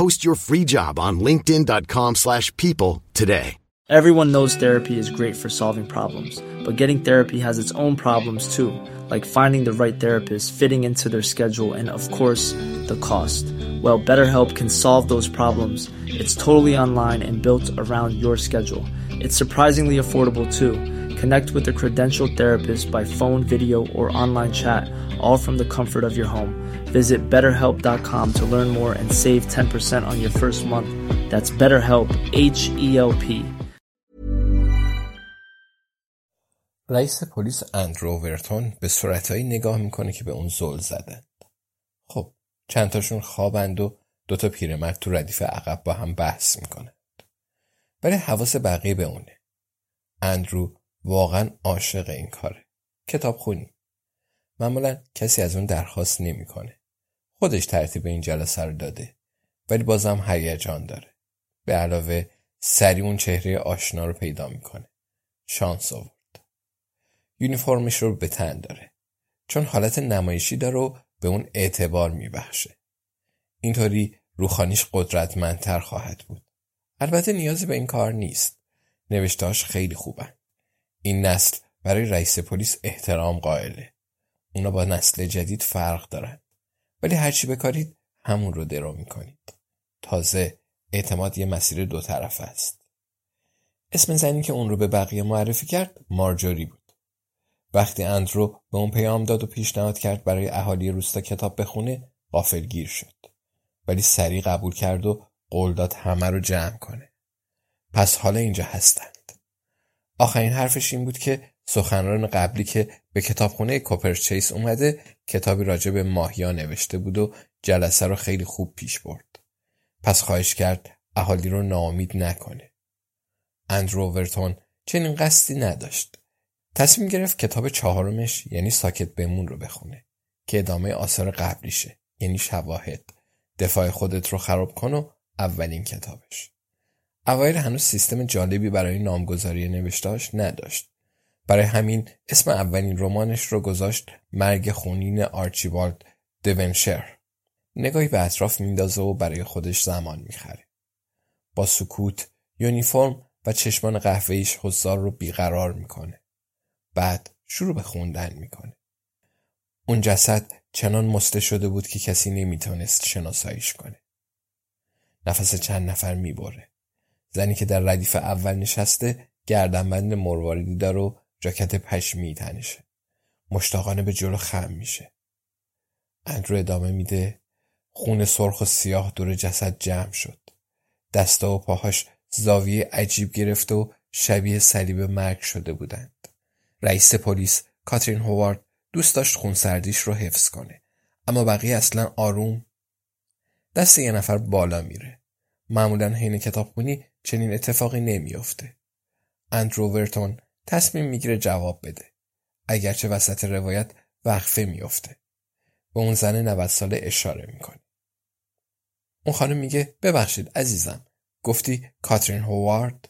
Post your free job on linkedin.com slash people today. Everyone knows therapy is great for solving problems, but getting therapy has its own problems too, like finding the right therapist, fitting into their schedule, and of course, the cost. Well, BetterHelp can solve those problems. It's totally online and built around your schedule. It's surprisingly affordable too. Connect with a credentialed therapist by phone, video, or online chat, all from the comfort of your home. Visit betterhelp.com to learn more and save 10% on your first month. That's BetterHelp, H E L P. رئیس پلیس اندرو ورتون به صورتهایی نگاه می‌کنه که به اون زل زدن. خب چند تاشون خوابند و دوتا پیرمرد تو ردیف عقب با هم بحث می‌کنه. ولی حواس بقیه به اونه. اندرو واقعا عاشق این کاره. کتاب خونی. معمولا کسی از اون درخواست نمی‌کنه. خودش ترتیب این جلسه رو داده. ولی بازم هیجان داره. به علاوه سری اون چهره آشنا رو پیدا می‌کنه. شانس آورد. یونیفرمش رو به تن داره. چون حالت نمایشی داره و به اون اعتبار میبخشه. اینطوری روخانیش قدرتمندتر خواهد بود. البته نیازی به این کار نیست. نوشتاش خیلی خوبن. این نسل برای رئیس پلیس احترام قائله. اونا با نسل جدید فرق دارن. ولی هرچی بکارید همون رو درو می‌کنید. تازه اعتماد یه مسیر دو طرف است. اسم زنی که اون رو به بقیه معرفی کرد مارجوری بود. وقتی اندرو به اون پیام داد و پیشنهاد کرد برای اهالی روستا کتاب بخونه غافلگیر شد. ولی سریع قبول کرد و قول داد همه رو جمع کنه. پس حالا اینجا هستند. آخرین حرفش این بود که سخنران قبلی که به کتابخونه کوپرچیس اومده کتابی راجع به ماهیا نوشته بود و جلسه رو خیلی خوب پیش برد. پس خواهش کرد اهالی رو ناامید نکنه. اندرو ورتون چنین قصدی نداشت. تصمیم گرفت کتاب چهارمش یعنی ساکت بمون رو بخونه که ادامه آثار قبلیشه یعنی شواهد دفاع خودت رو خراب کن و اولین کتابش اوایل هنوز سیستم جالبی برای نامگذاری نوشتاش نداشت. برای همین اسم اولین رمانش رو گذاشت مرگ خونین آرچیبالد دونشر نگاهی به اطراف میندازه و برای خودش زمان می‌خره. با سکوت یونیفرم و چشمان قهوه‌ایش حضار رو بیقرار می‌کنه. بعد شروع به خوندن می‌کنه. اون جسد چنان مسته شده بود که کسی نمی‌تونست شناساییش کنه. نفس چند نفر می‌بره. زنی که در ردیف اول نشسته گردنبند مرواریدی داره و جاکت پشمی تنشه مشتاقانه به جلو خم میشه. اندرو ادامه میده. خون سرخ و سیاه دور جسد جمع شد. دستا و پاهاش زاویه عجیب گرفته و شبیه صلیب مرگ شده بودند. رئیس پلیس کاترین هوارد دوست داشت خونسردیش رو حفظ کنه. اما بقیه اصلا آروم. دست یه نفر بالا میره. معمولا حین کتابخونی چنین اتفاقی نمیافته. اندرو ورتون تصمیم می‌گیره جواب بده. اگرچه وسط روایت وقفه میافته. به اون زن 90 ساله اشاره می‌کنه. اون خانم میگه ببخشید عزیزم. گفتی کاترین هوارد؟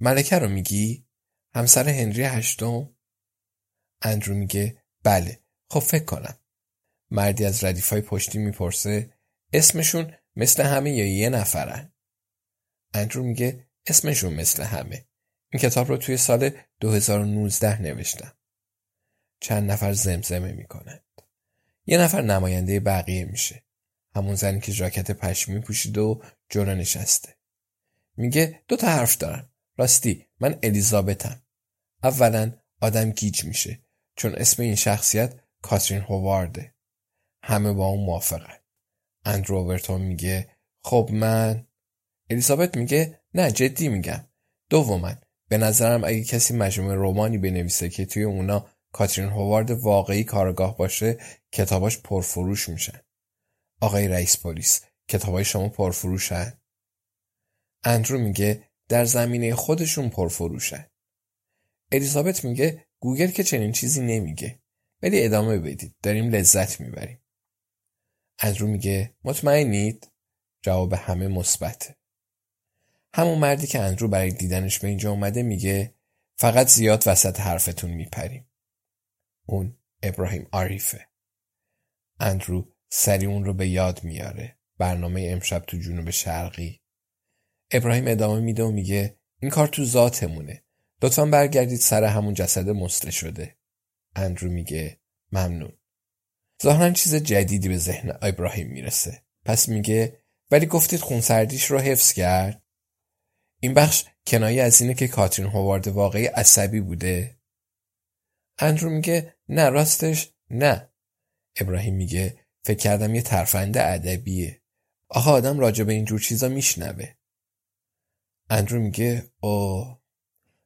ملکه رو میگی؟ همسر هنری هشتم؟ اندرو میگه بله خب فکر کنم. مردی از ردیفای پشتی می‌پرسه اسمشون مثل همه یا یه نفرن اندرو میگه اسمشون مثل همه. این کتاب رو توی سال 2019 نوشتم. چند نفر زمزمه می‌کنند. یه نفر نماینده بقیه میشه. همون زنی که ژاکت پشمی پوشیده و جلو نشسته. میگه دو تا حرف دارم. راستی من الیزابتم. اولا آدم گیج میشه چون اسم این شخصیت کاترین هوارده همه با اون موافقن. اندرو اوورتون میگه خب من الیزابت میگه نه جدی میگم. دوما به نظرم اگه کسی مجموعه رومانی بنویسه که توی اونا کاترین هوارد واقعی کارگاه باشه کتاباش پرفروش میشن آقای رئیس پلیس کتابای شما پرفروشن؟ اندرو میگه در زمینه خودشون پرفروشن. الیزابت میگه گوگل که چنین چیزی نمیگه. ولی ادامه بدید داریم لذت می‌بریم. اندرو میگه مطمئنید؟ جواب همه مثبته. همون مردی که اندرو برای دیدنش به اینجا اومده میگه فقط زیاد وسط حرفتون میپریم. اون ابراهیم آریفه اندرو سری اون رو به یاد میاره. برنامه امشب تو جنوب شرقی. ابراهیم ادامه میده و میگه این کار تو ذاتمونه. لطفا برگردید سر همون جسد مسله شده. اندرو میگه ممنون. ظاهرا چیز جدیدی به ذهن ابراهیم می‌رسه. پس میگه ولی گفتید خونسردیش رو حفظ کرد؟ این بخش کنایه از اینه که کاترین هوارد واقعی عصبی بوده. اندرو میگه نه راستش نه. ابراهیم میگه فکر کردم یه ترفنده ادبیه. آخه آدم راجع به اینجور چیزا میشنوه. اندرو میگه او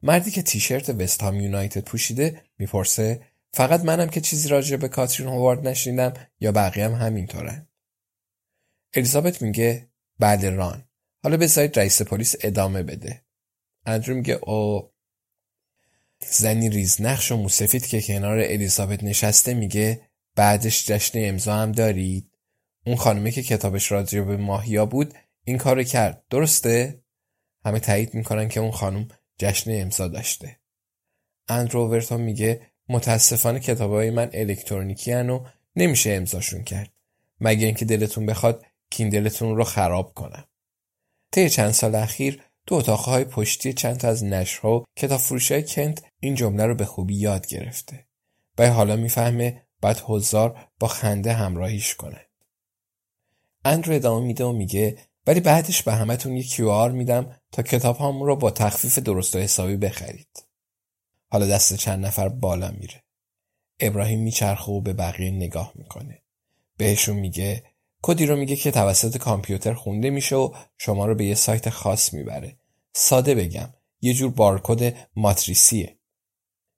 مردی که تیشرت وست هام یونایتد پوشیده می‌پرسه فقط منم که چیزی راجع به کاترین هوارد نشنیدم یا بقیه هم همینطورن؟ الیزابت میگه بعد ران. حالا بذارید رئیس پلیس ادامه بده. اندرو میگه او زنی ریزنقش و موسفید که کنار الیزابت نشسته میگه بعدش جشن امضا هم دارید. اون خانمه که کتابش راجع به ماهیا بود این کارو کرد. درسته؟ همه تایید می‌کنن که اون خانم جشن امضا داشته. اندرو ورتون میگه متاسفانه کتابای من الکترونیکی و نمیشه امضاشون کرد. مگه اینکه دلتون بخواد کیندلتون رو خراب کنم. طی چند سال اخیر تو اتاقهای پشتی چند تا از نشرها و کتاب فروشای کنت این جمله رو به خوبی یاد گرفته و حالا می‌فهمه باید هزار با خنده همراهیش کنه. اندرو ادامه میده و میگه ولی بعدش به همتون یه کیو آر میدم تا کتاب هم رو با تخفیف درست و حسابی بخرید. حالا دست چند نفر بالا میره. ابراهیم میچرخه و به بقیه نگاه می‌کنه. بهشون میگه کدی رو میگه که توسط کامپیوتر خونده میشه و شما رو به یه سایت خاص می‌بره. ساده بگم یه جور بارکد ماتریسیه.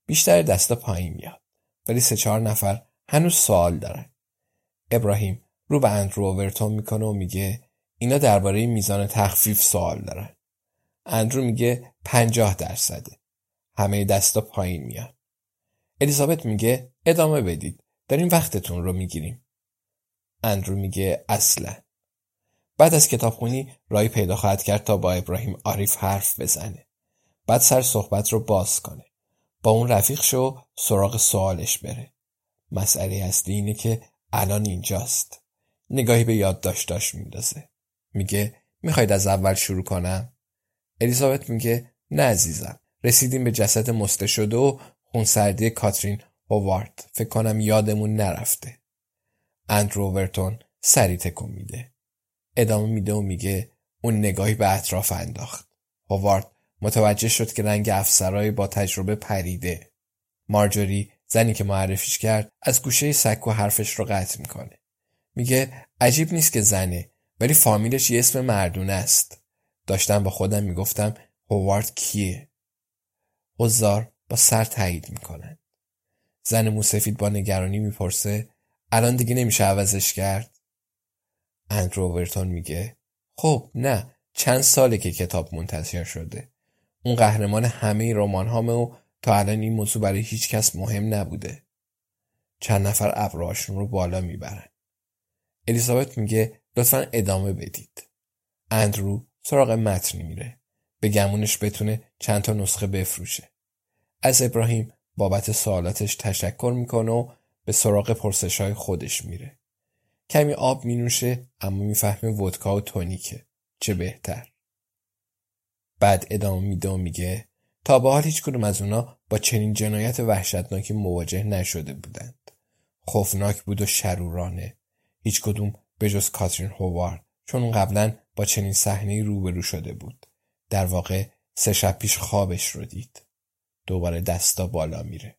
بیشتر دستا پایین میاد. ولی سه چهار نفر هنوز سوال دارن. ابراهیم رو به اندرو اوورتون می‌کنه و میگه اینا درباره میزان تخفیف سوال دارن. اندرو میگه پنجاه درصده. همه دستا پایین میاد. الیزابت میگه ادامه بدید. داریم وقتتون رو می‌گیریم. اندرو میگه اصلا. بعد از کتابخونی رای پیدا خواهد کرد تا با ابراهیم عارف حرف بزنه. بعد سر صحبت رو باز کنه. با اون رفیق شو سراغ سوالش بره. مسئله اصلی اینه که الان اینجاست. نگاهی به یادداشتاش میندازه. میگه می‌خواید از اول شروع کنم؟ الیزابت میگه نه عزیزم. رسیدیم به جسد مسته شده و خونسردی کاترین هوارد. فکر کنم یادمون نرفته. اندرو ورتون سری تکون میده. ادامه میده و میگه اون نگاهی به اطراف انداخت. هوارد متوجه شد که رنگ افسرای با تجربه پریده. مارجوری زنی که معرفیش کرد از گوشه سک و حرفش رو قطع می‌کنه. میگه عجیب نیست که زنه ولی فامیلش یه اسم مردونه است. داشتم با خودم می‌گفتم هوارد کیه؟ حضار با سر تایید می‌کنن. زن موسفید با نگرانی می‌پرسه الان دیگه نمیشه عوضش کرد؟ اندرو ورتون میگه خب نه چند ساله که کتاب منتشر شده. اون قهرمان همه رمان هامه و تا الان این موضوع برای هیچ کس مهم نبوده. چند نفر ابرهاشون رو بالا می‌برن. الیزابت میگه لطفا ادامه بدید. اندرو سراغ متن میره. به گمونش بتونه چند تا نسخه بفروشه. از ابراهیم بابت سوالاتش تشکر می‌کنه و به سراغ پرسش های خودش میره. کمی آب مینوشه اما می‌فهمه ودکا و تونیکه. چه بهتر. بعد ادامه میده و میگه تا به حال هیچ کدوم از اونا با چنین جنایت وحشتناکی مواجه نشده بودند. خوفناک بود و شرورانه. هیچ کدوم به جز کاترین هووارد چون قبلا با چنین صحنه روبرو شده بود. در واقع سه شب پیش خوابش رو دید دوباره دستا بالا میره